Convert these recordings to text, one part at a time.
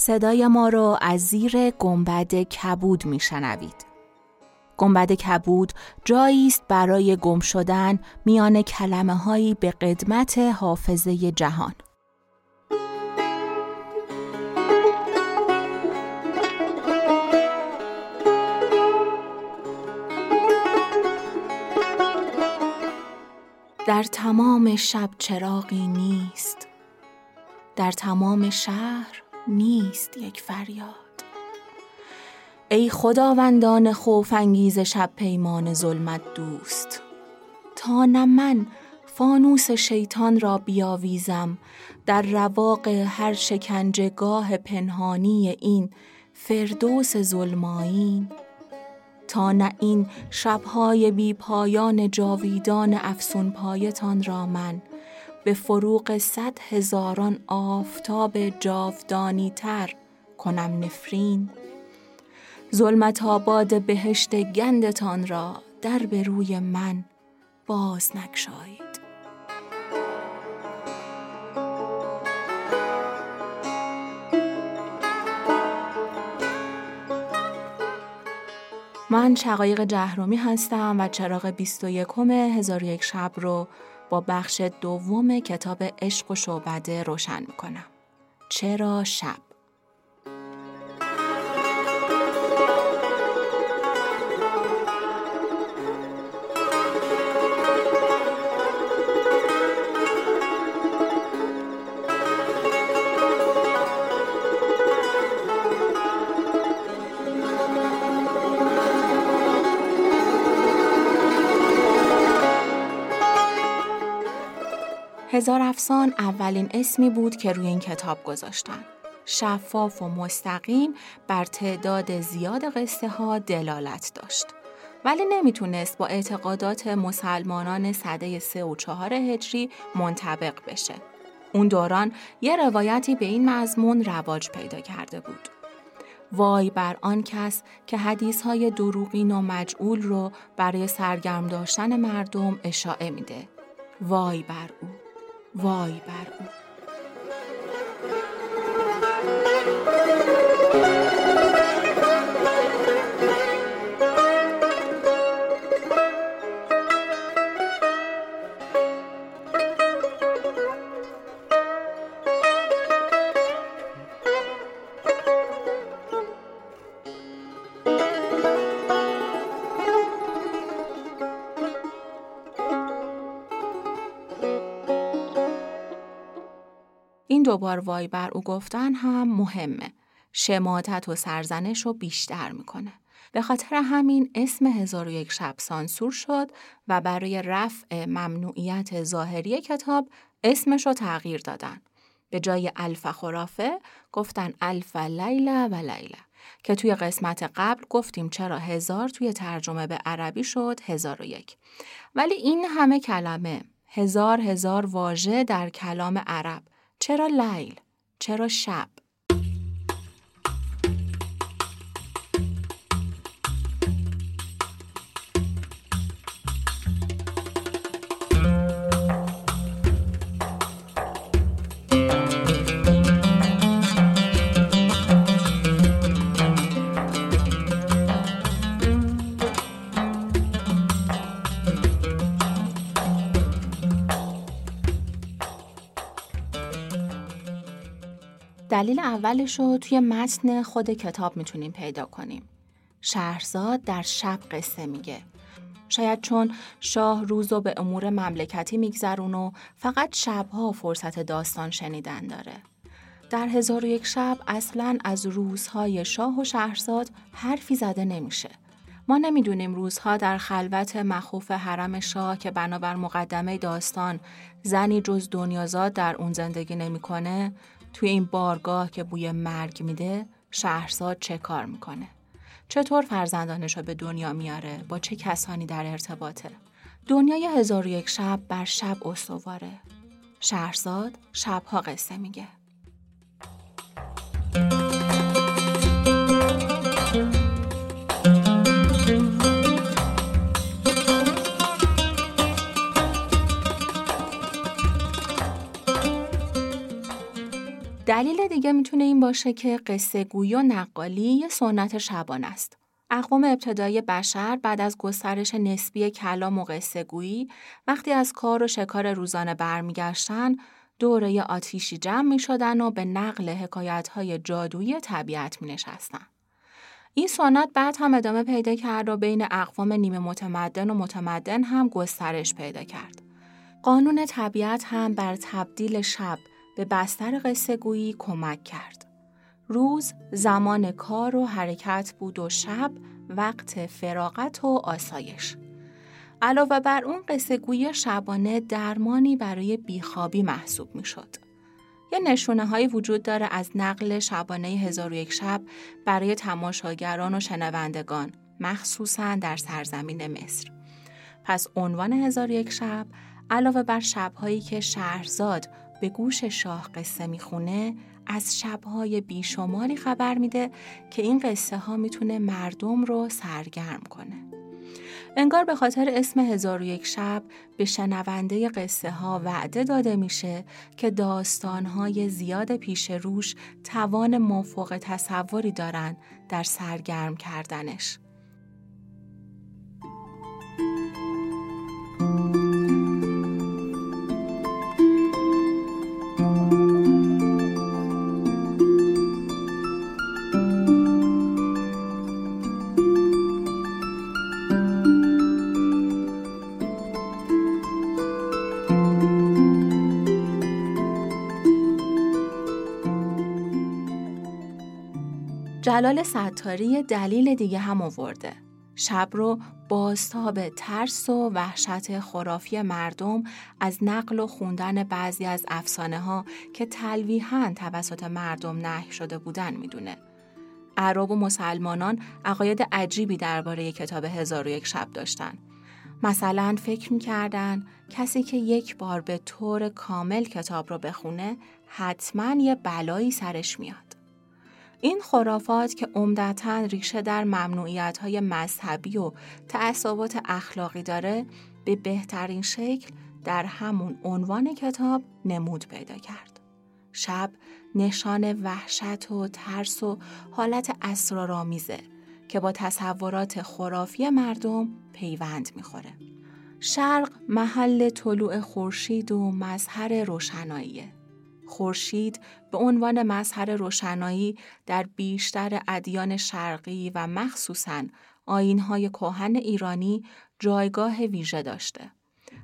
صدای ما رو از زیر گنبد کبود میشنوید. گنبد کبود جایی است برای گم شدن میان کلمه هایی به قدمت حافظه جهان. در تمام شب چراغی نیست در تمام شهر نیست یک فریاد. ای خداوندان خوف انگیز شب پیمان ظلمت دوست تا نه من فانوس شیطان را بیاویزم در رواق هر شکنجگاه پنهانی این فردوس ظلمایین. تا نه این شبهای بی پایان جاویدان افسون پایتان را من به فروغ صد هزاران آفتاب جاودانی تر کنم نفرین. ظلمت آباد بهشت گندتان را در به روی من باز نگشایید. من شقایق جهرومی هستم و چراغ 21 هزار یک شب رو با بخش دوم کتاب عشق و شعبده روشن می‌کنم. چرا شب؟ 'هزار افسان اولین اسمی بود که روی این کتاب گذاشتن. شفاف و مستقیم بر تعداد زیاد قصه ها دلالت داشت. ولی نمی‌تونست با اعتقادات مسلمانان صده سه و چهار هجری منطبق بشه. اون دوران یه روایتی به این مضمون رواج پیدا کرده بود. وای بر آن کس که حدیث های دروغین و مجعول رو برای سرگرم داشتن مردم اشاعه میده. وای بر او. وای بر او. دوبار وای بر او گفتن هم مهمه. شماتت و سرزنش رو بیشتر می‌کنه. به خاطر همین اسم هزار و یک شب سانسور شد و برای رفع ممنوعیت ظاهری کتاب اسمش رو تغییر دادن. به جای الف خرافه گفتن الف لیله و لیله که توی قسمت قبل گفتیم چرا هزار توی ترجمه به عربی شد هزار و یک. ولی این همه کلمه هزار هزار واژه در کلام عرب چرا لیل؟ چرا شب؟ دلیل اولش رو توی متن خود کتاب می‌تونیم پیدا کنیم. شهرزاد در شب قصه میگه. شاید چون شاه روزو به امور مملکتی میگذرون و فقط شبها فرصت داستان شنیدن داره. در هزار و یک شب اصلا از روزهای شاه و شهرزاد حرفی زده نمیشه. ما نمی‌دونیم روزها در خلوت مخوف حرم شاه که بنابر مقدمه داستان زنی جز دنیازاد در اون زندگی نمی‌کنه توی این بارگاه که بوی مرگ میده شهرزاد چه کار می‌کنه؟ چطور فرزندانش رو به دنیا میاره؟ با چه کسانی در ارتباطه؟ دنیای هزار و یک شب بر شب استواره. شهرزاد شبها قصه میگه. دلیل دیگه می‌تونه این باشه که قصه گویی و نقالی یه سنت شبانه است. اقوام ابتدایی بشر بعد از گسترش نسبی کلام و قصه گویی وقتی از کار و شکار روزانه برمیگشتن دوره آتیشی جمع می شدن و به نقل حکایت های جادویی طبیعت می نشستن. این سنت بعد هم ادامه پیدا کرد و بین اقوام نیمه متمدن و متمدن هم گسترش پیدا کرد. قانون طبیعت هم بر تبدیل شب به بستر قصه گویی کمک کرد. روز زمان کار و حرکت بود و شب وقت فراغت و آسایش. علاوه بر اون قصه گویی شبانه درمانی برای بیخوابی محسوب می شد. یه نشونه هایی وجود داره از نقل شبانه هزار و یک شب برای تماشاگران و شنوندگان مخصوصا در سرزمین مصر. پس عنوان هزار یک شب علاوه بر شبهایی که شهرزاد به گوش شاه قصه می‌خونه از شبهای بیشماری خبر میده که این قصه ها می‌تونه مردم رو سرگرم کنه. انگار به خاطر اسم هزار و یک شب به شنونده قصه ها وعده داده میشه که داستان های زیاد پیش روش توان مفوق تصوری دارن در سرگرم کردنش. جلال ستاری دلیل دیگه هم آورده. شب رو بازتاب ترس و وحشت خرافی مردم از نقل و خوندن بعضی از افسانه ها که تلویحا توسط مردم نهی شده بودن می‌دونه. عرب و مسلمانان عقاید عجیبی درباره کتاب هزار و یک شب داشتن. مثلا فکر می‌کردن کسی که یک بار به طور کامل کتاب رو بخونه حتما یه بلایی سرش میاد. این خرافات که عمدتا ریشه در ممنوعیت های مذهبی و تعصبات اخلاقی داره به بهترین شکل در همون عنوان کتاب نمود پیدا کرد. شب نشان وحشت و ترس و حالت اسرارآمیزه که با تصورات خرافی مردم پیوند می‌خوره. شرق محل طلوع خورشید و مظهر روشناییه. خورشید به عنوان مظهر روشنایی در بیشتر ادیان شرقی و مخصوصاً آینهای کهن ایرانی جایگاه ویژه داشته.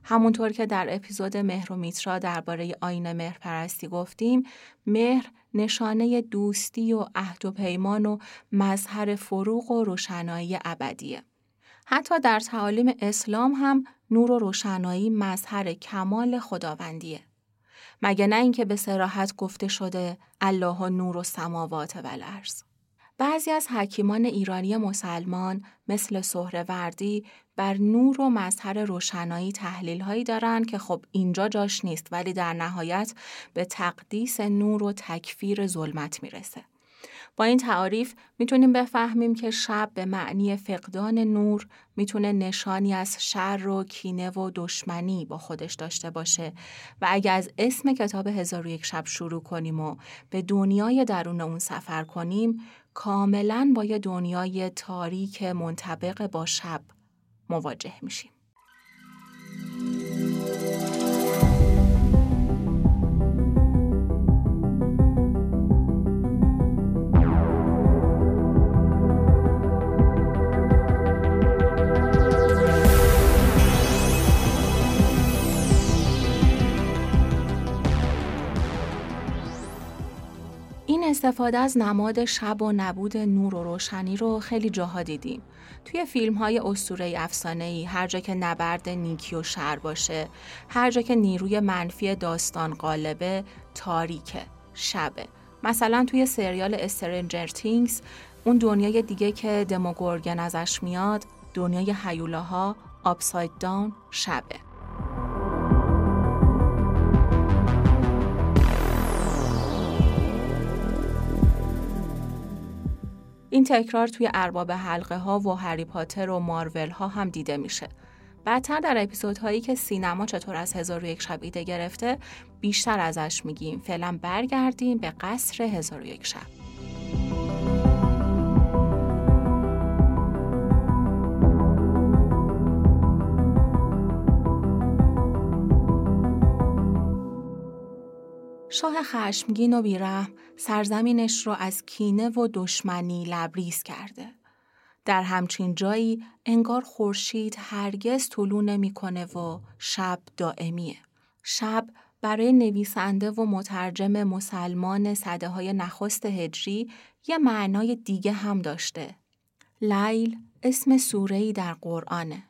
همونطور که در اپیزود مهر و میترا درباره آین مهر پرستی گفتیم، مهر نشانه دوستی و عهد و پیمان و مظهر فروغ و روشنایی ابدیه. حتی در تعالیم اسلام هم نور و روشنایی مظهر کمال خداوندیه. مگه نه اینکه به سراحت گفته شده الله نور و سماوات و الارض بعضی از حکیمان ایرانی مسلمان مثل سهروردی بر نور و مظهر روشنایی تحلیل هایی دارن که خب اینجا جاش نیست ولی در نهایت به تقدیس نور و تکفیر ظلمت می‌رسه. با این تعاریف می‌تونیم بفهمیم که شب به معنی فقدان نور می‌تونه نشانی از شر و کینه و دشمنی با خودش داشته باشه و اگر از اسم کتاب هزار و یک شب شروع کنیم و به دنیای درون اون سفر کنیم کاملا با یه دنیای تاریک منطبق با شب مواجه میشیم. استفاده از نماد شب و نبود نور و روشنی رو خیلی جاها دیدیم. توی فیلم های اسطوره افسانه ای هر جا که نبرد نیکی و شر باشه، هر جا که نیروی منفی داستان غالبه، تاریکه، شبه. مثلا توی سریال استرنجر تینگز اون دنیای دیگه که دموگورگن ازش میاد، دنیای حیولاها، آپساید داون، شبه. این تکرار توی ارباب حلقه ها و هری پاتر و مارول ها هم دیده میشه. بعدتر در اپیزودهایی که سینما چطور از هزار و یک شب ایده گرفته بیشتر ازش میگیم فعلا برگردیم به قصر هزار و یک شب شاه خشمگین و بیرحم سرزمینش رو از کینه و دشمنی لبریز کرده. در همچین جایی انگار خورشید هرگز طلوع نمی‌کنه و شب دائمیه. شب برای نویسنده و مترجم مسلمان صده های نخست هجری یه معنای دیگه هم داشته. لیل اسم سورهی در قرآنه.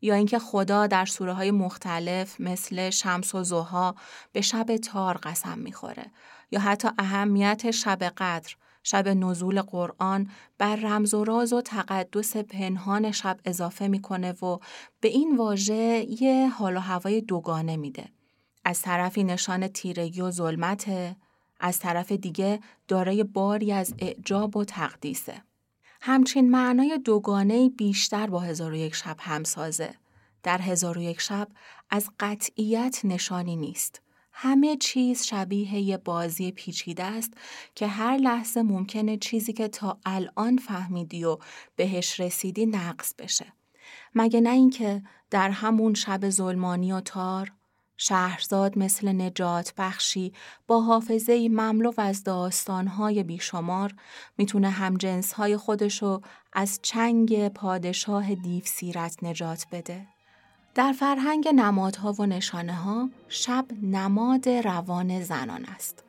یا اینکه خدا در سوره های مختلف مثل شمس و زوها به شب تار قسم می‌خوره یا حتی اهمیت شب قدر شب نزول قرآن بر رمز و راز و تقدس پنهان شب اضافه می‌کنه و به این واژه یه حال و هوای دوگانه میده. از طرفی نشان تیرگی و ظلمته، از طرف دیگه دارای باری از اعجاب و تقدیسه. همچین معنای دوگانه بیشتر با هزار و یک شب همسازه. در هزار و یک شب از قطعیت نشانی نیست. همه چیز شبیه یه بازی پیچیده است که هر لحظه ممکنه چیزی که تا الان فهمیدی و بهش رسیدی نقص بشه. مگه نه اینکه در همون شب ظلمانی و تار شهرزاد مثل نجات بخشی با حافظه مملو از داستانهای بیشمار می‌تونه همجنسهای خودشو از چنگ پادشاه دیو سیرت نجات بده. در فرهنگ نمادها و نشانه ها شب نماد روان زنان است.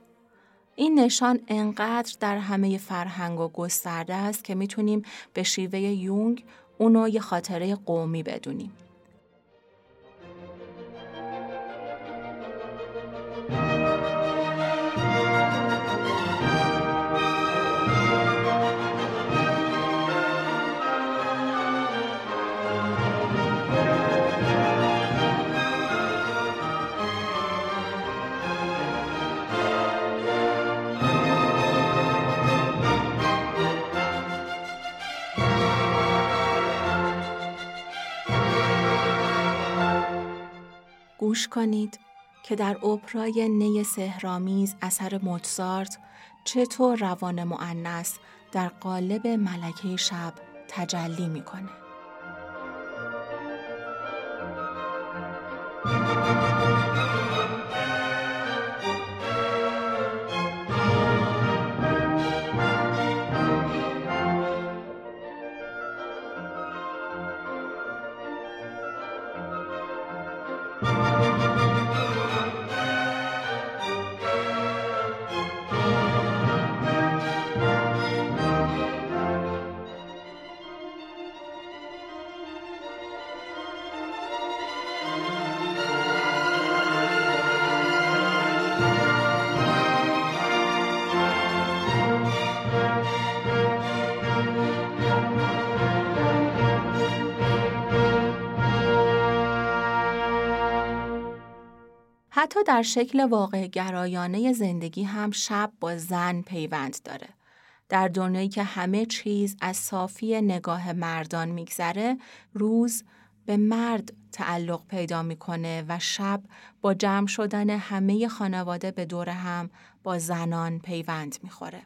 این نشان انقدر در همه فرهنگ و گسترده است که می‌تونیم به شیوه یونگ اونو یه خاطره قومی بدونیم. گوش کنید که در اپرای نی سهرامیز اثر موتزارت چطور روان معنس در قالب ملکه شب تجلی می‌کنه. حتی در شکل واقع گرایانه زندگی هم شب با زن پیوند داره. در دنیایی که همه چیز از صافی نگاه مردان میگذره، روز به مرد تعلق پیدا می‌کنه و شب با جمع شدن همه خانواده به دور هم با زنان پیوند می‌خوره.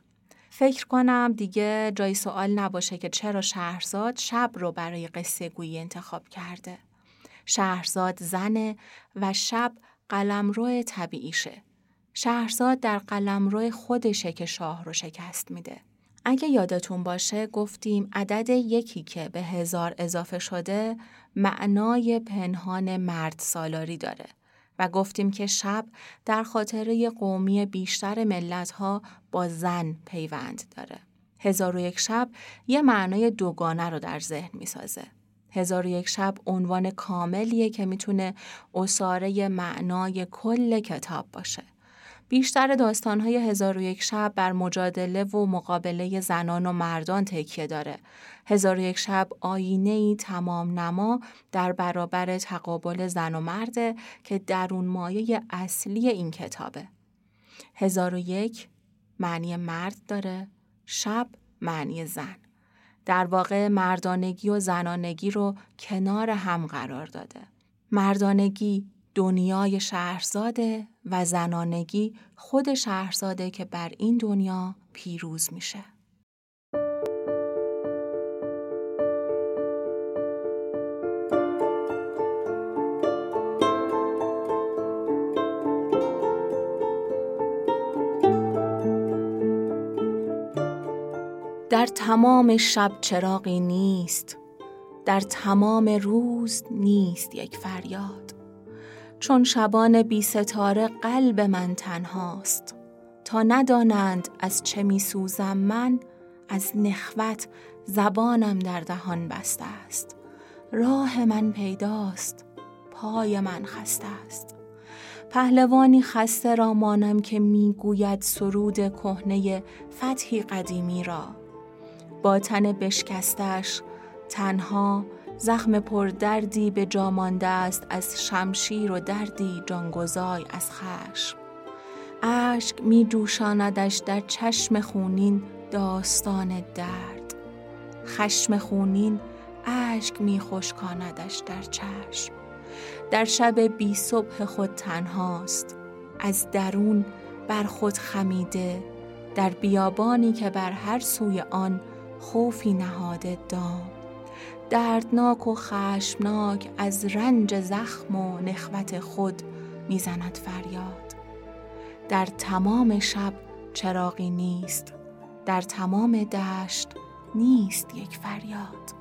فکر کنم دیگه جای سوال نباشه که چرا شهرزاد شب رو برای قصه گویی انتخاب کرده. شهرزاد زنه و شب قلمرو طبیعیشه. شهرزاد در قلمرو خودشه که شاه رو شکست میده. اگه یادتون باشه گفتیم عدد یکی که به هزار اضافه شده معنای پنهان مرد سالاری داره و گفتیم که شب در خاطره قومی بیشتر ملت ها با زن پیوند داره. هزار و یک شب یه معنای دوگانه رو در ذهن می‌سازه. هزار و یک شب عنوان کاملیه که می‌تونه اصاره معنای کل کتاب باشه. بیشتر داستانهای هزار و یک شب بر مجادله و مقابله زنان و مردان تکیه داره. هزار و یک شب آینه ای تمام نما در برابر تقابل زن و مرده که درون مایه اصلی این کتابه. هزار و یک معنی مرد داره، شب معنی زن. در واقع مردانگی و زنانگی رو کنار هم قرار داده. مردانگی دنیای شهرزاده و زنانگی خود شهرزاده که بر این دنیا پیروز میشه. تمام شب چراغی نیست در تمام روز نیست یک فریاد. چون شبان بی ستاره قلب من تنهاست تا ندانند از چه می سوزم من از نخوت زبانم در دهان بسته است. راه من پیداست پای من خسته است. پهلوانی خسته را مانم که می‌گوید سرود کهنه فتحی قدیمی را. با تن بشکستش. تنها زخم پردردی به جا مانده است از شمشیر و دردی جانگزای از خشم. اشک می دوشاندش در چشم خونین داستان درد. خشم خونین اشک می خشکاندش در چشم. در شب بی صبح خود تنهاست. از درون بر خود خمیده. در بیابانی که بر هر سوی آن خوفی نهاده دام دردناک و خشمناک از رنج زخم و نخوت خود می‌زند فریاد. در تمام شب چراغی نیست در تمام دشت نیست یک فریاد.